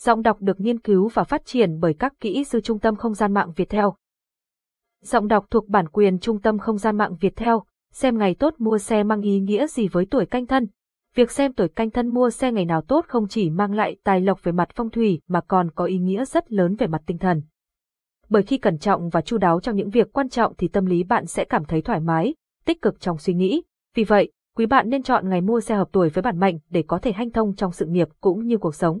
giọng đọc được nghiên cứu và phát triển bởi các kỹ sư Trung tâm Không gian mạng Việt Theo. Giọng đọc thuộc bản quyền Trung tâm Không gian mạng Việt Theo, xem ngày tốt mua xe mang ý nghĩa gì với tuổi canh thân. Việc xem tuổi canh thân mua xe ngày nào tốt không chỉ mang lại tài lộc về mặt phong thủy mà còn có ý nghĩa rất lớn về mặt tinh thần. Bởi khi cẩn trọng và chu đáo trong những việc quan trọng thì tâm lý bạn sẽ cảm thấy thoải mái, tích cực trong suy nghĩ. Vì vậy, quý bạn nên chọn ngày mua xe hợp tuổi với bản mệnh để có thể hanh thông trong sự nghiệp cũng như cuộc sống.